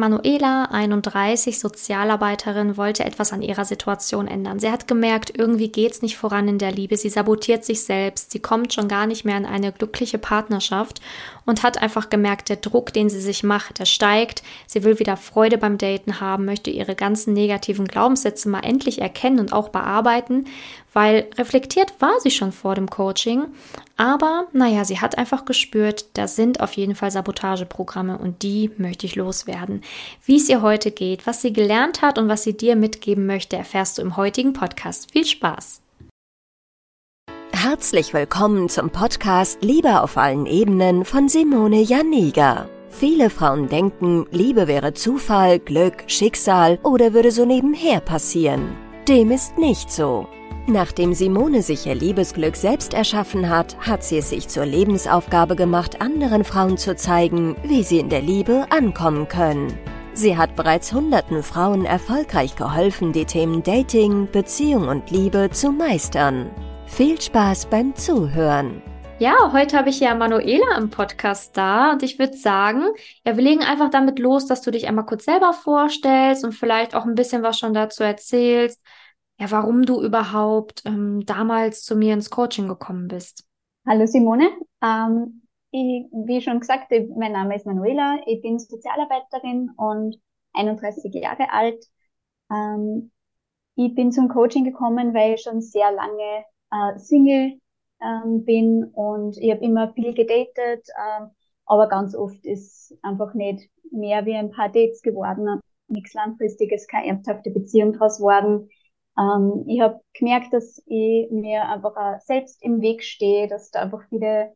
Manuela, 31, Sozialarbeiterin, wollte etwas an ihrer Situation ändern. Sie hat gemerkt, irgendwie geht's nicht voran in der Liebe. Sie sabotiert sich selbst. Sie kommt schon gar nicht mehr in eine glückliche Partnerschaft und hat einfach gemerkt, der Druck, den sie sich macht, der steigt. Sie will wieder Freude beim Daten haben, möchte ihre ganzen negativen Glaubenssätze mal endlich erkennen und auch bearbeiten, weil reflektiert war sie schon vor dem Coaching. Aber naja, sie hat einfach gespürt, da sind auf jeden Fall Sabotageprogramme und die möchte ich loswerden. Wie es ihr heute geht, was sie gelernt hat und was sie dir mitgeben möchte, erfährst du im heutigen Podcast. Viel Spaß! Herzlich willkommen zum Podcast Liebe auf allen Ebenen von Simone Janiga. Viele Frauen denken, Liebe wäre Zufall, Glück, Schicksal oder würde so nebenher passieren. Dem ist nicht so. Nachdem Simone sich ihr Liebesglück selbst erschaffen hat, hat sie es sich zur Lebensaufgabe gemacht, anderen Frauen zu zeigen, wie sie in der Liebe ankommen können. Sie hat bereits hunderten Frauen erfolgreich geholfen, die Themen Dating, Beziehung und Liebe zu meistern. Viel Spaß beim Zuhören. Ja, heute habe ich ja Manuela im Podcast da und ich würde sagen, ja, wir legen einfach damit los, dass du dich einmal kurz selber vorstellst und vielleicht auch ein bisschen was schon dazu erzählst, ja, warum du überhaupt ähm, damals zu mir ins Coaching gekommen bist. Hallo Simone, ähm, ich, wie schon gesagt, mein Name ist Manuela, ich bin Sozialarbeiterin und 31 Jahre alt. Ähm, ich bin zum Coaching gekommen, weil ich schon sehr lange äh, Single ähm, bin und ich habe immer viel gedatet, ähm, aber ganz oft ist einfach nicht mehr wie ein paar Dates geworden, nichts Langfristiges, keine ernsthafte Beziehung draus geworden. Ähm, ich habe gemerkt, dass ich mir einfach auch selbst im Weg stehe, dass da einfach viele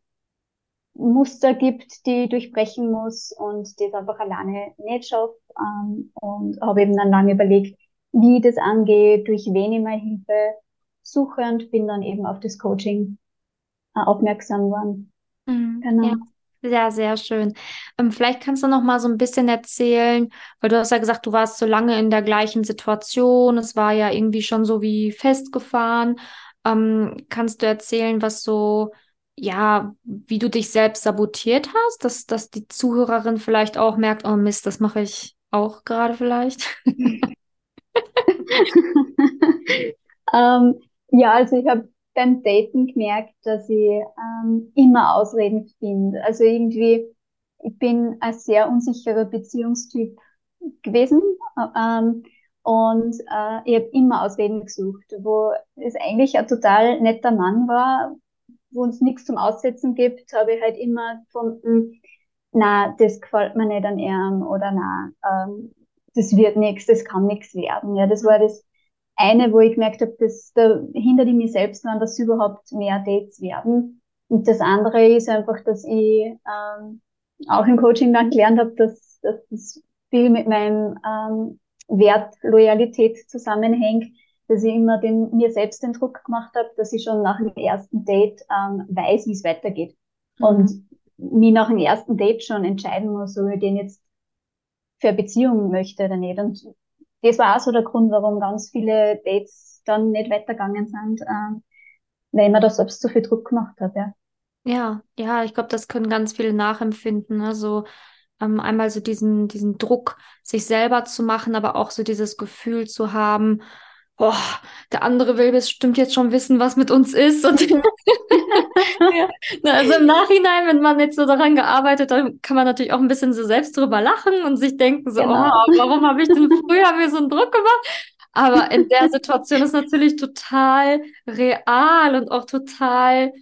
Muster gibt, die ich durchbrechen muss und das einfach alleine nicht schaffe. Ähm, und habe eben dann lange überlegt, wie das angeht, durch wen ich mal Hilfe suche und bin dann eben auf das Coaching äh, aufmerksam geworden. Mhm, genau. Ja. Sehr, sehr schön. Ähm, vielleicht kannst du noch mal so ein bisschen erzählen, weil du hast ja gesagt, du warst so lange in der gleichen Situation. Es war ja irgendwie schon so wie festgefahren. Ähm, kannst du erzählen, was so, ja, wie du dich selbst sabotiert hast, dass, dass die Zuhörerin vielleicht auch merkt, oh Mist, das mache ich auch gerade vielleicht? ähm, ja, also ich habe beim Daten gemerkt, dass ich ähm, immer Ausreden finde. Also irgendwie, ich bin ein sehr unsicherer Beziehungstyp gewesen ähm, und äh, ich habe immer Ausreden gesucht, wo es eigentlich ein total netter Mann war, wo uns nichts zum Aussetzen gibt, habe ich halt immer gefunden, na, das gefällt mir nicht an ihm oder na, ähm, das wird nichts, das kann nichts werden. Ja, das war das eine, wo ich gemerkt habe, dass da hindert ich mich selbst daran, dass überhaupt mehr Dates werden. Und das andere ist einfach, dass ich ähm, auch im Coaching dann gelernt habe, dass, dass das viel mit meinem ähm, Wert Loyalität zusammenhängt, dass ich immer den, mir selbst den Druck gemacht habe, dass ich schon nach dem ersten Date ähm, weiß, wie es weitergeht. Mhm. Und mich nach dem ersten Date schon entscheiden muss, ob ich den jetzt für eine Beziehung möchte oder nicht. Und das war auch so der Grund, warum ganz viele Dates dann nicht weitergegangen sind, äh, weil man da selbst zu viel Druck gemacht hat, ja. Ja, ja, ich glaube, das können ganz viele nachempfinden. Also ähm, einmal so diesen, diesen Druck, sich selber zu machen, aber auch so dieses Gefühl zu haben, boah, der andere will bestimmt jetzt schon wissen, was mit uns ist. Und ja. Also im Nachhinein, wenn man jetzt so daran gearbeitet hat, kann man natürlich auch ein bisschen so selbst drüber lachen und sich denken so, genau. oh, warum habe ich denn früher mir so einen Druck gemacht? Aber in der Situation ist natürlich total real und auch total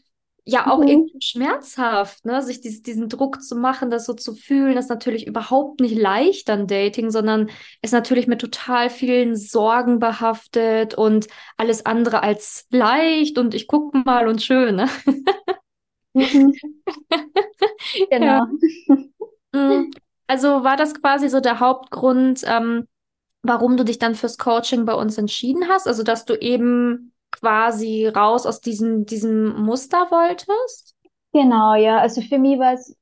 ja auch mhm. irgendwie schmerzhaft, ne? sich dies, diesen Druck zu machen, das so zu fühlen, ist natürlich überhaupt nicht leicht dann Dating, sondern ist natürlich mit total vielen Sorgen behaftet und alles andere als leicht und ich gucke mal und schön. Ne? Mhm. genau. Ja. Mhm. Also war das quasi so der Hauptgrund, ähm, warum du dich dann fürs Coaching bei uns entschieden hast? Also, dass du eben quasi raus aus diesem, diesem Muster wolltest? Genau, ja. Also für mich war es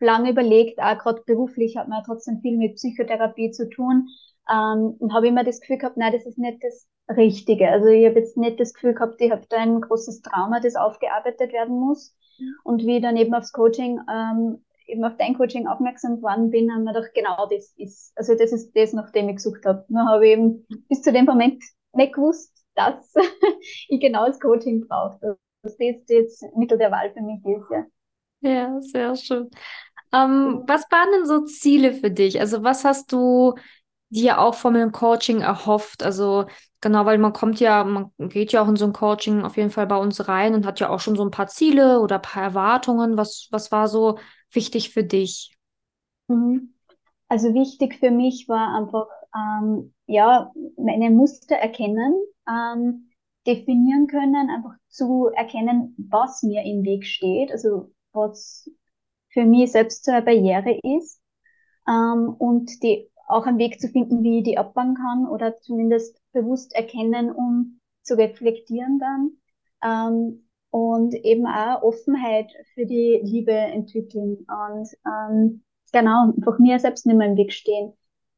lange überlegt, auch gerade beruflich hat man trotzdem viel mit Psychotherapie zu tun. Ähm, und habe immer das Gefühl gehabt, nein, das ist nicht das Richtige. Also ich habe jetzt nicht das Gefühl gehabt, ich habe da ein großes Trauma, das aufgearbeitet werden muss. Und wie dann eben aufs Coaching ähm, eben auf dein Coaching aufmerksam geworden bin, haben wir gedacht, genau das ist, also das ist das, nach dem ich gesucht habe. Nur habe ich eben bis zu dem Moment nicht gewusst, dass ich genau das Coaching brauche. Dass das jetzt Mittel der Wahl für mich ist, ja. Ja, sehr schön. Ähm, was waren denn so Ziele für dich? Also was hast du dir auch von dem Coaching erhofft? Also genau, weil man kommt ja, man geht ja auch in so ein Coaching auf jeden Fall bei uns rein und hat ja auch schon so ein paar Ziele oder ein paar Erwartungen. Was, was war so wichtig für dich? Mhm. Also wichtig für mich war einfach, ähm, ja, meine Muster erkennen, ähm, definieren können, einfach zu erkennen, was mir im Weg steht, also was für mich selbst eine Barriere ist ähm, und die auch einen Weg zu finden, wie ich die abbauen kann oder zumindest bewusst erkennen, um zu reflektieren dann. Ähm, und eben auch Offenheit für die Liebe entwickeln und ähm, genau, einfach mir selbst nicht mehr im Weg stehen.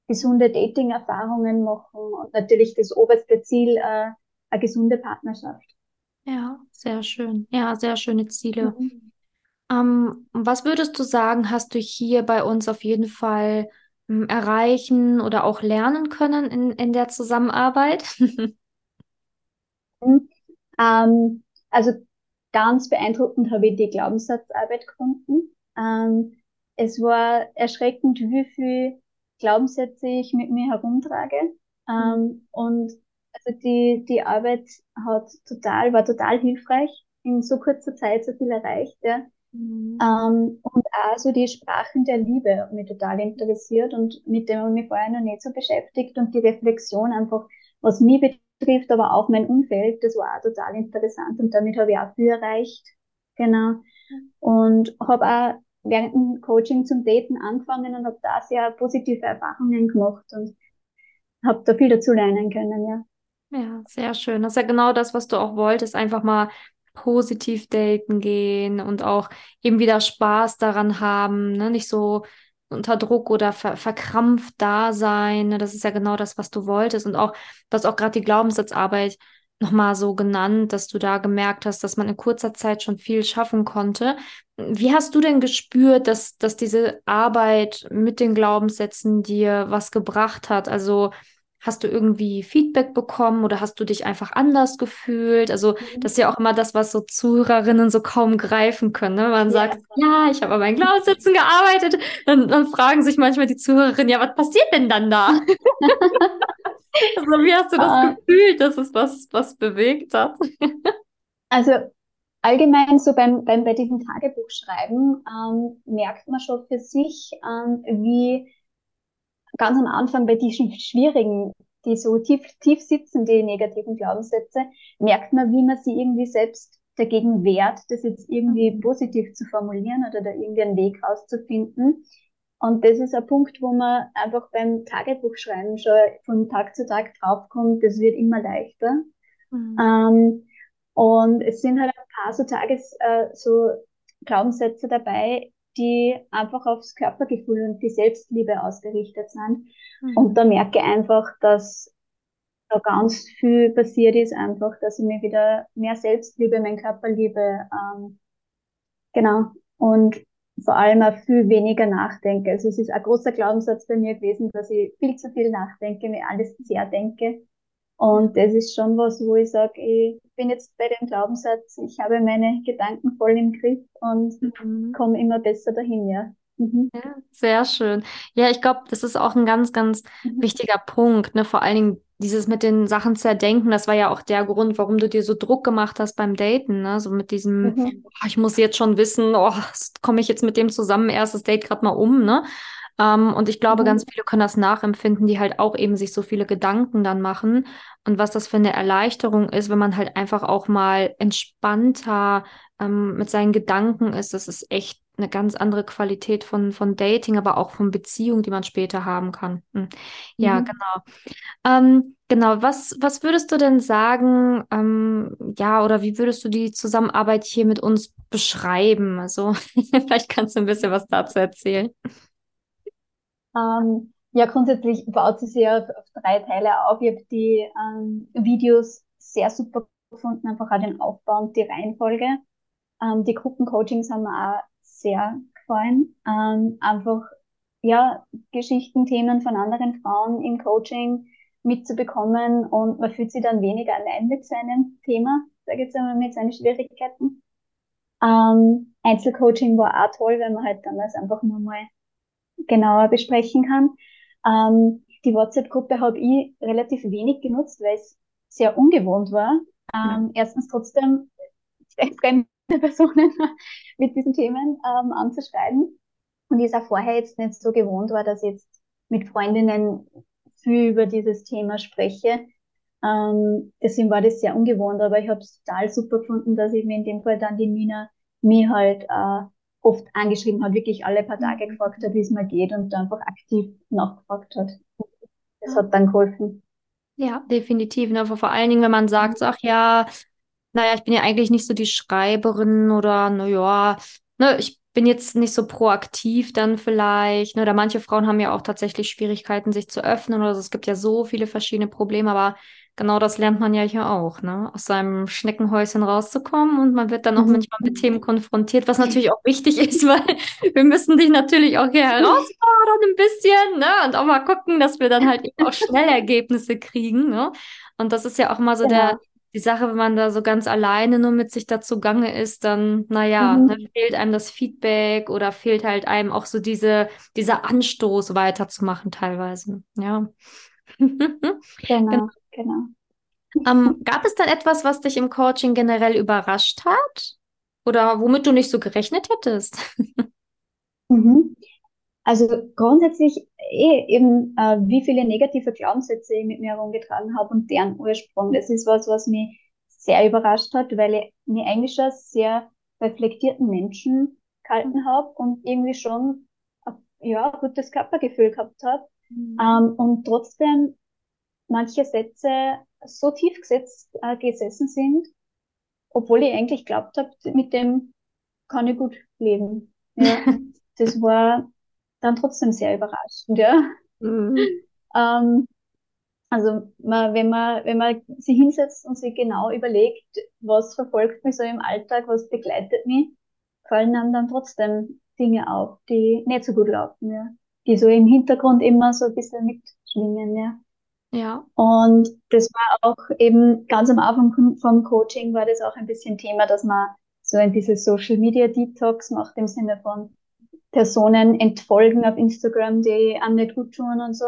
Gesunde Dating-Erfahrungen machen und natürlich das oberste Ziel, äh, eine gesunde Partnerschaft. Ja, sehr schön. Ja, sehr schöne Ziele. Mhm. Ähm, was würdest du sagen, hast du hier bei uns auf jeden Fall ähm, erreichen oder auch lernen können in, in der Zusammenarbeit? Mhm. ähm, also ganz beeindruckend habe ich die Glaubenssatzarbeit gefunden. Ähm, es war erschreckend, wie viel Glaubenssätze ich mit mir herumtrage. Ähm, mhm. und also die, die Arbeit hat total, war total hilfreich, in so kurzer Zeit so viel erreicht, ja. Mhm. Ähm, und auch so die Sprachen der Liebe hat mich total interessiert und mit dem habe ich mich vorher noch nicht so beschäftigt und die Reflexion einfach, was mich betrifft, aber auch mein Umfeld, das war auch total interessant und damit habe ich auch viel erreicht. Genau. Und habe auch während dem Coaching zum Daten angefangen und habe da sehr positive Erfahrungen gemacht und habe da viel dazu lernen können, ja. Ja, sehr schön. Das ist ja genau das, was du auch wolltest, einfach mal positiv daten gehen und auch eben wieder Spaß daran haben, ne? Nicht so unter Druck oder ver verkrampft da sein. Ne? Das ist ja genau das, was du wolltest. Und auch, hast auch gerade die Glaubenssatzarbeit nochmal so genannt, dass du da gemerkt hast, dass man in kurzer Zeit schon viel schaffen konnte. Wie hast du denn gespürt, dass, dass diese Arbeit mit den Glaubenssätzen dir was gebracht hat? Also Hast du irgendwie Feedback bekommen oder hast du dich einfach anders gefühlt? Also, mhm. das ist ja auch immer das, was so Zuhörerinnen so kaum greifen können. Ne? Man ja. sagt, ja, ich habe an meinen Glaubenssätzen gearbeitet. Dann, dann fragen sich manchmal die Zuhörerinnen, ja, was passiert denn dann da? also, wie hast du das uh, gefühlt, dass es was, was bewegt hat? also, allgemein so beim, beim bei diesem Tagebuchschreiben ähm, merkt man schon für sich, ähm, wie ganz am Anfang bei diesen schwierigen, die so tief, tief sitzen, die negativen Glaubenssätze, merkt man, wie man sie irgendwie selbst dagegen wehrt, das jetzt irgendwie mhm. positiv zu formulieren oder da irgendwie einen Weg rauszufinden. Und das ist ein Punkt, wo man einfach beim Tagebuchschreiben schon von Tag zu Tag draufkommt, das wird immer leichter. Mhm. Ähm, und es sind halt ein paar so Tages, äh, so Glaubenssätze dabei, die einfach aufs Körpergefühl und die Selbstliebe ausgerichtet sind. Mhm. Und da merke ich einfach, dass da ganz viel passiert ist, einfach, dass ich mir wieder mehr Selbstliebe, mein Körperliebe, ähm, genau, und vor allem auch viel weniger nachdenke. Also es ist ein großer Glaubenssatz bei mir gewesen, dass ich viel zu viel nachdenke, mir alles sehr denke. Und das ist schon was, wo ich sage, ich bin jetzt bei dem Glaubenssatz, ich habe meine Gedanken voll im Griff und mhm. komme immer besser dahin, ja. Mhm. Ja, sehr schön. Ja, ich glaube, das ist auch ein ganz, ganz mhm. wichtiger Punkt. Ne? Vor allen Dingen dieses mit den Sachen zerdenken, das war ja auch der Grund, warum du dir so Druck gemacht hast beim Daten. Ne? So mit diesem, mhm. oh, ich muss jetzt schon wissen, oh, komme ich jetzt mit dem zusammen, erstes Date gerade mal um. Ne? Ähm, und ich glaube, mhm. ganz viele können das nachempfinden, die halt auch eben sich so viele Gedanken dann machen. Und was das für eine Erleichterung ist, wenn man halt einfach auch mal entspannter ähm, mit seinen Gedanken ist. Das ist echt eine ganz andere Qualität von, von Dating, aber auch von Beziehung, die man später haben kann. Hm. Ja, mhm. genau. Ähm, genau, was, was würdest du denn sagen, ähm, ja, oder wie würdest du die Zusammenarbeit hier mit uns beschreiben? Also, vielleicht kannst du ein bisschen was dazu erzählen. Ähm, ja, grundsätzlich baut sie sich auf, auf drei Teile auf. Ich habe die ähm, Videos sehr super gefunden, einfach auch den Aufbau und die Reihenfolge. Ähm, die Gruppencoachings haben mir auch sehr gefallen. Ähm, einfach, ja, Geschichten, Themen von anderen Frauen im Coaching mitzubekommen und man fühlt sich dann weniger allein mit seinem Thema, sage ich jetzt einmal, mit seinen Schwierigkeiten. Ähm, Einzelcoaching war auch toll, weil man halt dann das einfach nur mal genauer besprechen kann. Ähm, die WhatsApp-Gruppe habe ich relativ wenig genutzt, weil es sehr ungewohnt war. Ähm, erstens trotzdem fremde Personen mit diesen Themen ähm, anzuschreiben. Und ich es auch vorher jetzt nicht so gewohnt war, dass ich jetzt mit Freundinnen viel über dieses Thema spreche. Ähm, deswegen war das sehr ungewohnt, aber ich habe es total super gefunden, dass ich mir in dem Fall dann die Nina mir halt äh, oft angeschrieben hat, wirklich alle paar Tage mhm. gefragt hat, wie es mir geht und einfach aktiv nachgefragt hat. Das hat dann geholfen. Ja, definitiv. Ne? Vor allen Dingen, wenn man sagt, ach ja, naja, ich bin ja eigentlich nicht so die Schreiberin oder naja, ne, ich bin jetzt nicht so proaktiv dann vielleicht. Ne? Oder manche Frauen haben ja auch tatsächlich Schwierigkeiten, sich zu öffnen. Oder so. Es gibt ja so viele verschiedene Probleme, aber genau das lernt man ja hier auch, ne? Aus seinem Schneckenhäuschen rauszukommen und man wird dann auch mhm. manchmal mit Themen konfrontiert, was natürlich auch wichtig ist, weil wir müssen dich natürlich auch hier herausfordern ein bisschen, ne? Und auch mal gucken, dass wir dann halt eben auch schnell Ergebnisse kriegen, ne? Und das ist ja auch immer so ja. der, die Sache, wenn man da so ganz alleine nur mit sich dazu gange ist, dann, naja, mhm. ne, fehlt einem das Feedback oder fehlt halt einem auch so diese, dieser Anstoß weiterzumachen teilweise, ja. genau. Genau. Ähm, gab es dann etwas, was dich im Coaching generell überrascht hat? Oder womit du nicht so gerechnet hättest? mhm. Also grundsätzlich eh eben, äh, wie viele negative Glaubenssätze ich mit mir herumgetragen habe und deren Ursprung. Das ist was, was mich sehr überrascht hat, weil ich mich eigentlich schon sehr reflektierten Menschen gehalten habe und irgendwie schon ja, gutes Körpergefühl gehabt habe. Mhm. Ähm, und trotzdem manche Sätze so tief gesetzt, äh, gesessen sind, obwohl ich eigentlich glaubt habe, mit dem kann ich gut leben. Ja, das war dann trotzdem sehr überraschend, ja. Mhm. Ähm, also man, wenn man wenn man sich hinsetzt und sich genau überlegt, was verfolgt mich so im Alltag, was begleitet mich, fallen einem dann trotzdem Dinge auf, die nicht so gut laufen, ja. Die so im Hintergrund immer so ein bisschen mitschwingen, ja. Ja. Und das war auch eben ganz am Anfang vom Coaching war das auch ein bisschen Thema, dass man so ein dieses Social Media Detox macht im Sinne von Personen entfolgen auf Instagram, die einem nicht gut tun und so.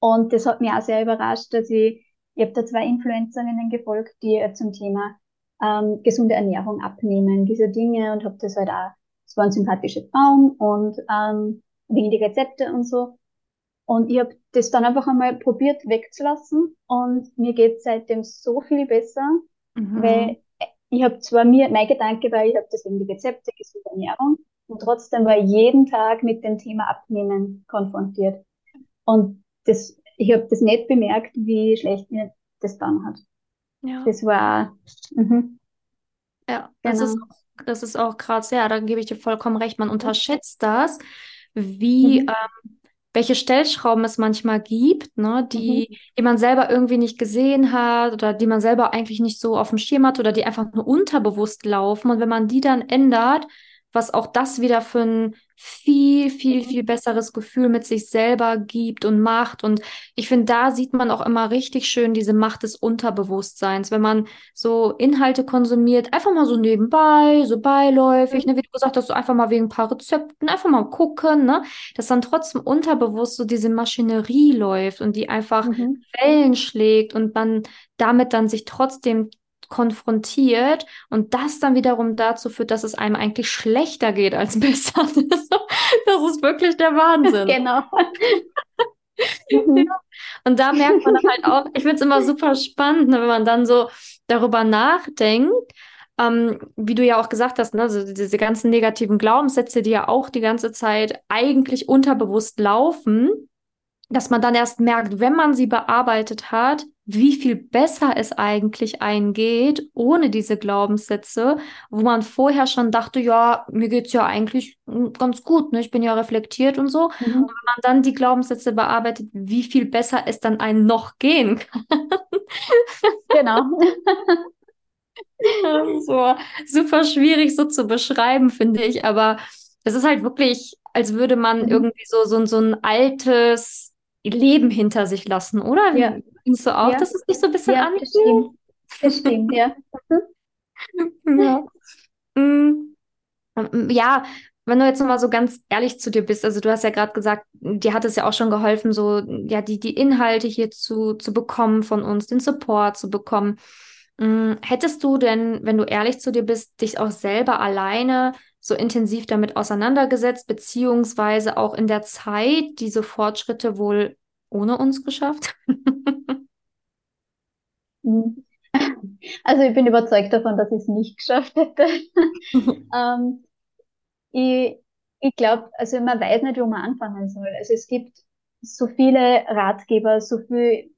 Und das hat mich auch sehr überrascht, dass ich, ich habe da zwei Influencerinnen gefolgt, die zum Thema ähm, gesunde Ernährung abnehmen, diese Dinge und habe das halt auch, es waren sympathische Frauen und ähm, wegen die Rezepte und so. Und ich habe das dann einfach einmal probiert wegzulassen und mir geht seitdem so viel besser, mhm. weil ich habe zwar mir, mein Gedanke war, ich habe deswegen die Rezepte, gesunde Ernährung und trotzdem war ich jeden Tag mit dem Thema Abnehmen konfrontiert. Und das, ich habe das nicht bemerkt, wie schlecht mir das dann hat. Ja. Das war, mhm. ja, das genau. ist, das ist auch krass. Ja, da gebe ich dir vollkommen recht. Man unterschätzt das, wie, mhm. ähm, welche Stellschrauben es manchmal gibt, ne, die, mhm. die man selber irgendwie nicht gesehen hat oder die man selber eigentlich nicht so auf dem Schirm hat oder die einfach nur unterbewusst laufen. Und wenn man die dann ändert, was auch das wieder für ein viel, viel, viel besseres Gefühl mit sich selber gibt und macht. Und ich finde, da sieht man auch immer richtig schön diese Macht des Unterbewusstseins, wenn man so Inhalte konsumiert, einfach mal so nebenbei, so beiläufig, ne, wie du gesagt hast, so einfach mal wegen ein paar Rezepten, einfach mal gucken, ne, dass dann trotzdem unterbewusst so diese Maschinerie läuft und die einfach mhm. Wellen schlägt und man damit dann sich trotzdem konfrontiert und das dann wiederum dazu führt, dass es einem eigentlich schlechter geht als besser. das ist wirklich der Wahnsinn. Genau. ja. Und da merkt man dann halt auch, ich finde es immer super spannend, ne, wenn man dann so darüber nachdenkt, ähm, wie du ja auch gesagt hast, ne, also diese ganzen negativen Glaubenssätze, die ja auch die ganze Zeit eigentlich unterbewusst laufen, dass man dann erst merkt, wenn man sie bearbeitet hat, wie viel besser es eigentlich eingeht ohne diese Glaubenssätze, wo man vorher schon dachte, ja, mir geht's ja eigentlich hm, ganz gut, ne? ich bin ja reflektiert und so. Mhm. Und wenn man dann die Glaubenssätze bearbeitet, wie viel besser es dann einem noch gehen kann. genau. so super schwierig so zu beschreiben, finde ich, aber es ist halt wirklich, als würde man mhm. irgendwie so, so, so ein altes Leben hinter sich lassen, oder? Ja. Findest du auch, ja. dass es nicht so ein bisschen ja, stimmt. Das stimmt, ja. ja. Mm. Ja, wenn du jetzt nochmal so ganz ehrlich zu dir bist, also du hast ja gerade gesagt, dir hat es ja auch schon geholfen, so ja, die, die Inhalte hier zu, zu bekommen von uns, den Support zu bekommen. Hm, hättest du denn, wenn du ehrlich zu dir bist, dich auch selber alleine so intensiv damit auseinandergesetzt, beziehungsweise auch in der Zeit diese Fortschritte wohl ohne uns geschafft? Also ich bin überzeugt davon, dass ich es nicht geschafft hätte. ähm, ich ich glaube, also man weiß nicht, wo man anfangen soll. Also es gibt so viele Ratgeber, so viel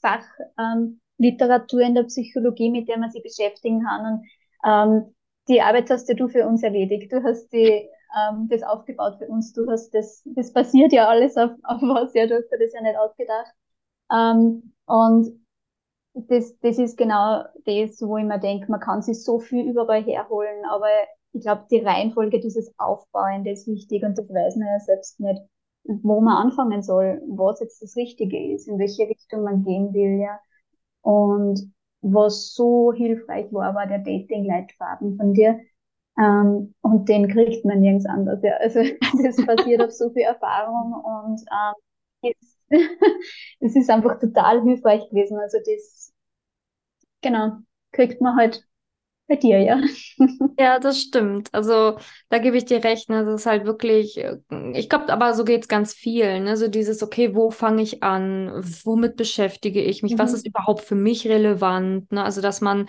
Fachliteratur ähm, in der Psychologie, mit der man sich beschäftigen kann. Und ähm, die Arbeit hast ja du für uns erledigt. Du hast die, ähm, das aufgebaut für uns. Du hast das, das basiert ja alles auf, auf was. Ja, du hast dir das ja nicht ausgedacht. Ähm, und das, das ist genau das, wo ich mir denke, man kann sich so viel überall herholen, aber ich glaube, die Reihenfolge dieses Aufbauende ist wichtig und das weiß man ja selbst nicht, wo man anfangen soll, was jetzt das Richtige ist, in welche Richtung man gehen will, ja. Und was so hilfreich war, war der Dating-Leitfaden von dir. Ähm, und den kriegt man nirgends anders. Ja. Also das basiert auf so viel Erfahrung und ähm, es ist einfach total hilfreich gewesen. Also das, genau, kriegt man halt bei dir, ja. Ja, das stimmt. Also da gebe ich dir recht. Ne? Das ist halt wirklich, äh, ich glaube, aber so geht es ganz vielen. Ne? So dieses, okay, wo fange ich an? Womit beschäftige ich mich? Mhm. Was ist überhaupt für mich relevant? Ne? Also, dass man,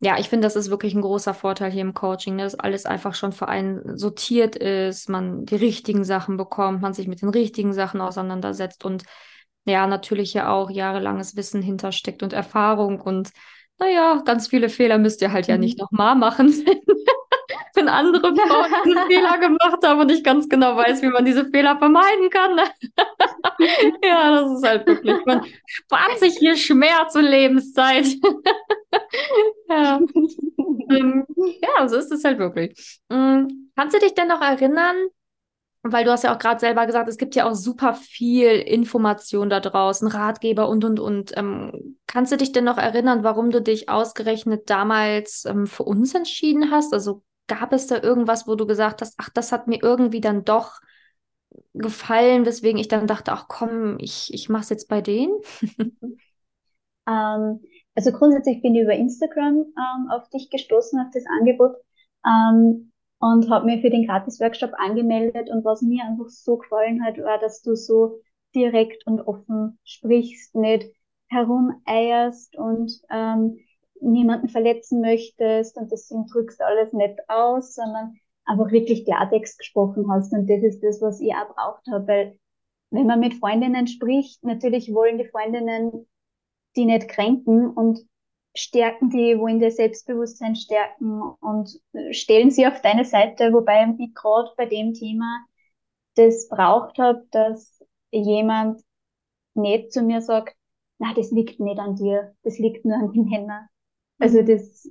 ja, ich finde, das ist wirklich ein großer Vorteil hier im Coaching, ne? dass alles einfach schon für einen sortiert ist, man die richtigen Sachen bekommt, man sich mit den richtigen Sachen auseinandersetzt und ja, natürlich ja auch jahrelanges Wissen hintersteckt und Erfahrung und naja, ganz viele Fehler müsst ihr halt ja nicht mhm. nochmal machen, wenn andere Frauen Fehler gemacht haben und ich ganz genau weiß, wie man diese Fehler vermeiden kann. ja, das ist halt wirklich, man spart sich hier Schmerz und Lebenszeit. ja. Ähm, ja, so ist es halt wirklich. Ähm, kannst du dich denn noch erinnern, weil du hast ja auch gerade selber gesagt, es gibt ja auch super viel Information da draußen, Ratgeber und, und, und. Ähm, kannst du dich denn noch erinnern, warum du dich ausgerechnet damals ähm, für uns entschieden hast? Also gab es da irgendwas, wo du gesagt hast, ach, das hat mir irgendwie dann doch gefallen, weswegen ich dann dachte, ach komm, ich, ich mache es jetzt bei denen? ähm, also grundsätzlich bin ich über Instagram ähm, auf dich gestoßen, auf das Angebot. Ähm, und habe mir für den Gratis-Workshop angemeldet. Und was mir einfach so gefallen hat, war, dass du so direkt und offen sprichst, nicht herumeierst und ähm, niemanden verletzen möchtest und deswegen drückst alles nicht aus, sondern einfach wirklich Klartext gesprochen hast. Und das ist das, was ich auch braucht habe, weil wenn man mit Freundinnen spricht, natürlich wollen die Freundinnen die nicht kränken und stärken die, wollen ihr Selbstbewusstsein stärken und stellen sie auf deine Seite, wobei ich gerade bei dem Thema das braucht habe, dass jemand nicht zu mir sagt, na, das liegt nicht an dir, das liegt nur an den Männern. Also mhm. das,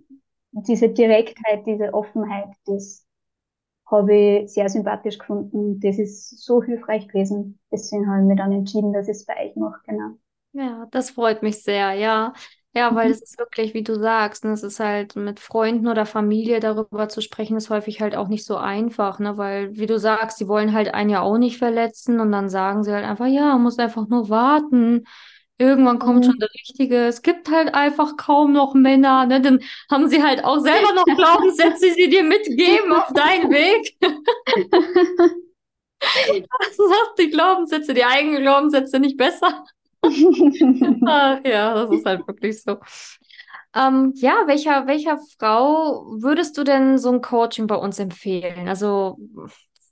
diese Direktheit, diese Offenheit, das habe ich sehr sympathisch gefunden. Das ist so hilfreich gewesen. Deswegen habe ich mich dann entschieden, dass ich es bei euch mache, genau. Ja, das freut mich sehr, ja. Ja, weil mhm. es ist wirklich, wie du sagst, ne, es ist halt mit Freunden oder Familie darüber zu sprechen, ist häufig halt auch nicht so einfach, ne? Weil, wie du sagst, die wollen halt einen ja auch nicht verletzen und dann sagen sie halt einfach, ja, muss einfach nur warten. Irgendwann kommt mhm. schon der Richtige. Es gibt halt einfach kaum noch Männer, ne? Dann haben sie halt auch selber noch Glaubenssätze, die dir mitgeben auf deinen Weg. Das sagt die Glaubenssätze, die eigenen Glaubenssätze nicht besser. Ach, ja, das ist halt wirklich so. Ähm, ja, welcher, welcher Frau würdest du denn so ein Coaching bei uns empfehlen? Also,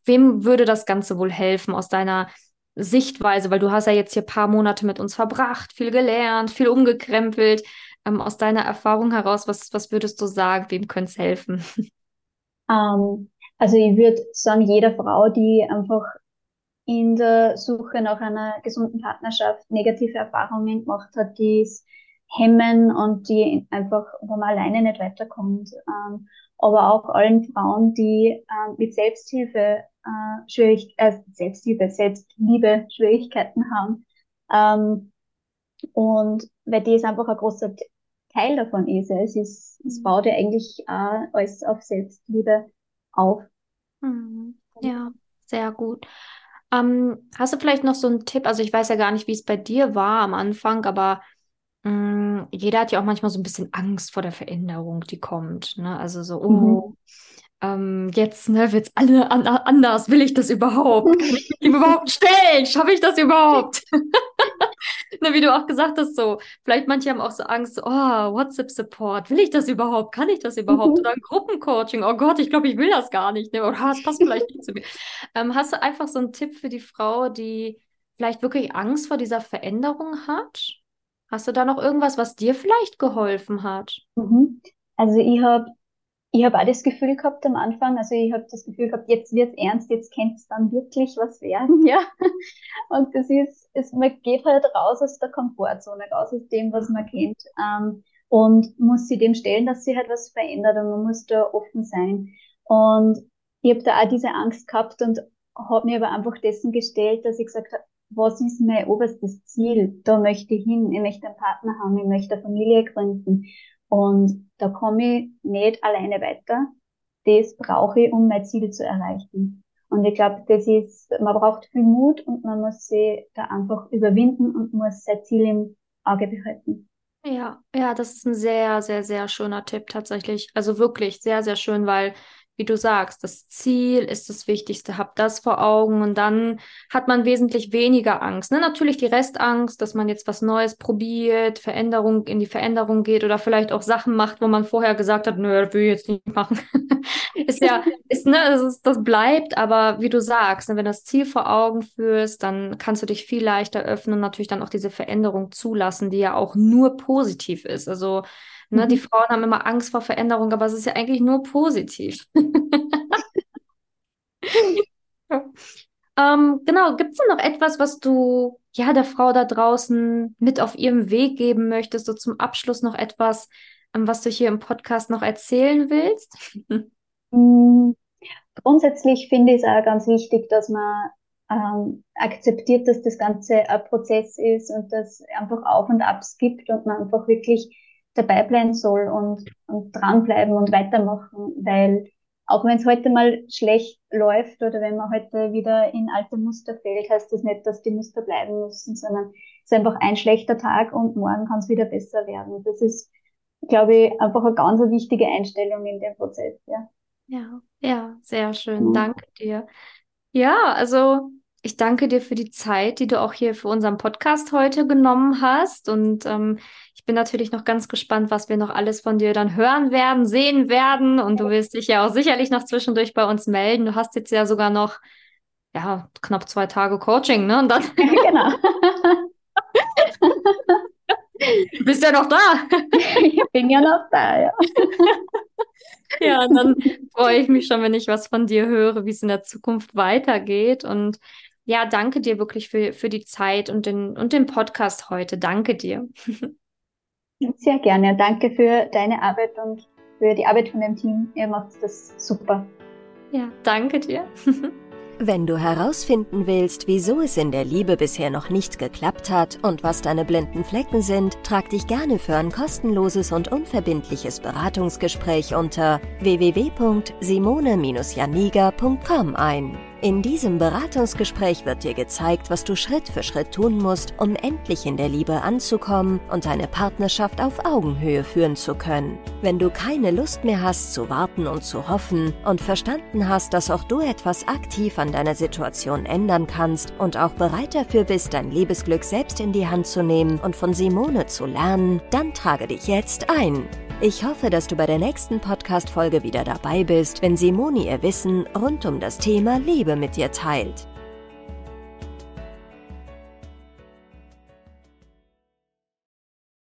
wem würde das Ganze wohl helfen aus deiner Sichtweise? Weil du hast ja jetzt hier ein paar Monate mit uns verbracht, viel gelernt, viel umgekrempelt. Ähm, aus deiner Erfahrung heraus, was, was würdest du sagen, wem könnte es helfen? Um, ähm, also ich würde sagen, jeder Frau, die einfach in der Suche nach einer gesunden Partnerschaft negative Erfahrungen gemacht hat, die es hemmen und die einfach, wo man alleine nicht weiterkommt. Ähm, aber auch allen Frauen, die äh, mit Selbsthilfe äh, Schwierig äh, Selbsthilfe, Selbstliebe Schwierigkeiten haben. Ähm, und weil das einfach ein großer Teil davon ist. Es ist, es baut ja eigentlich äh, alles auf Selbstliebe auf. Mhm. Ja, sehr gut. Ähm, hast du vielleicht noch so einen Tipp? Also ich weiß ja gar nicht, wie es bei dir war am Anfang, aber mh, mm, jeder hat ja auch manchmal so ein bisschen Angst vor der Veränderung, die kommt. Ne? Also so, oh, mhm. ähm, jetzt ne, wird es alle an anders. Will ich das überhaupt? Kann ich mich dem überhaupt stellen? Schaffe ich das überhaupt? ne, wie du auch gesagt hast, so, vielleicht manche haben auch so Angst, oh, WhatsApp-Support, will ich das überhaupt? Kann ich das überhaupt? Mhm. Oder Gruppencoaching, oh Gott, ich glaube, ich will das gar nicht. Ne? Oder es passt vielleicht nicht zu mir. Ähm, hast du einfach so einen Tipp für die Frau, die vielleicht wirklich Angst vor dieser Veränderung hat? Hast du da noch irgendwas, was dir vielleicht geholfen hat? Mhm. Also ich habe ich habe auch das Gefühl gehabt am Anfang, also ich habe das Gefühl gehabt, jetzt wird es ernst, jetzt könnte es dann wirklich was werden, ja. Und das ist, es, man geht halt raus aus der Komfortzone, raus aus dem, was man kennt, ähm, und muss sich dem stellen, dass sich halt was verändert und man muss da offen sein. Und ich habe da auch diese Angst gehabt und habe mir aber einfach dessen gestellt, dass ich gesagt habe, was ist mein oberstes Ziel? Da möchte ich hin. Ich möchte einen Partner haben, ich möchte eine Familie gründen. Und da komme ich nicht alleine weiter. Das brauche ich, um mein Ziel zu erreichen. Und ich glaube, das ist, man braucht viel Mut und man muss sich da einfach überwinden und muss sein Ziel im Auge behalten. Ja, ja, das ist ein sehr, sehr, sehr schöner Tipp tatsächlich. Also wirklich sehr, sehr schön, weil wie du sagst, das Ziel ist das Wichtigste, hab das vor Augen und dann hat man wesentlich weniger Angst. Ne? Natürlich die Restangst, dass man jetzt was Neues probiert, Veränderung in die Veränderung geht oder vielleicht auch Sachen macht, wo man vorher gesagt hat, nö, das will ich jetzt nicht machen. ist ja, ist, ne, das, ist, das bleibt, aber wie du sagst, ne, wenn du das Ziel vor Augen führst, dann kannst du dich viel leichter öffnen und natürlich dann auch diese Veränderung zulassen, die ja auch nur positiv ist. Also Ne, die mhm. Frauen haben immer Angst vor Veränderung, aber es ist ja eigentlich nur positiv. ähm, genau, gibt es noch etwas, was du ja der Frau da draußen mit auf ihrem Weg geben möchtest? So zum Abschluss noch etwas, ähm, was du hier im Podcast noch erzählen willst? Mm, grundsätzlich finde ich es auch ganz wichtig, dass man ähm, akzeptiert, dass das Ganze ein Prozess ist und dass es einfach Auf und Abs gibt und man einfach wirklich dabei bleiben soll und, und dranbleiben und weitermachen, weil auch wenn es heute mal schlecht läuft oder wenn man heute wieder in alte Muster fällt, heißt das nicht, dass die Muster bleiben müssen, sondern es ist einfach ein schlechter Tag und morgen kann es wieder besser werden. Das ist, glaube ich, einfach eine ganz wichtige Einstellung in dem Prozess, ja. Ja, ja, sehr schön. Mhm. Danke dir. Ja, also ich danke dir für die Zeit, die du auch hier für unseren Podcast heute genommen hast. Und ähm, ich bin natürlich noch ganz gespannt, was wir noch alles von dir dann hören werden, sehen werden. Und du wirst dich ja auch sicherlich noch zwischendurch bei uns melden. Du hast jetzt ja sogar noch ja, knapp zwei Tage Coaching, ne? Und dann. genau. du bist ja noch da. ich bin ja noch da, ja. ja, dann freue ich mich schon, wenn ich was von dir höre, wie es in der Zukunft weitergeht. Und ja, danke dir wirklich für, für die Zeit und den, und den Podcast heute. Danke dir. Sehr gerne. Danke für deine Arbeit und für die Arbeit von dem Team. Ihr macht das super. Ja, danke dir. Wenn du herausfinden willst, wieso es in der Liebe bisher noch nicht geklappt hat und was deine blinden Flecken sind, trag dich gerne für ein kostenloses und unverbindliches Beratungsgespräch unter www.simone-janiga.com ein. In diesem Beratungsgespräch wird dir gezeigt, was du Schritt für Schritt tun musst, um endlich in der Liebe anzukommen und deine Partnerschaft auf Augenhöhe führen zu können. Wenn du keine Lust mehr hast zu warten und zu hoffen und verstanden hast, dass auch du etwas aktiv an deiner Situation ändern kannst und auch bereit dafür bist, dein Liebesglück selbst in die Hand zu nehmen und von Simone zu lernen, dann trage dich jetzt ein. Ich hoffe, dass du bei der nächsten Podcast-Folge wieder dabei bist, wenn Simoni ihr Wissen rund um das Thema Liebe mit dir teilt.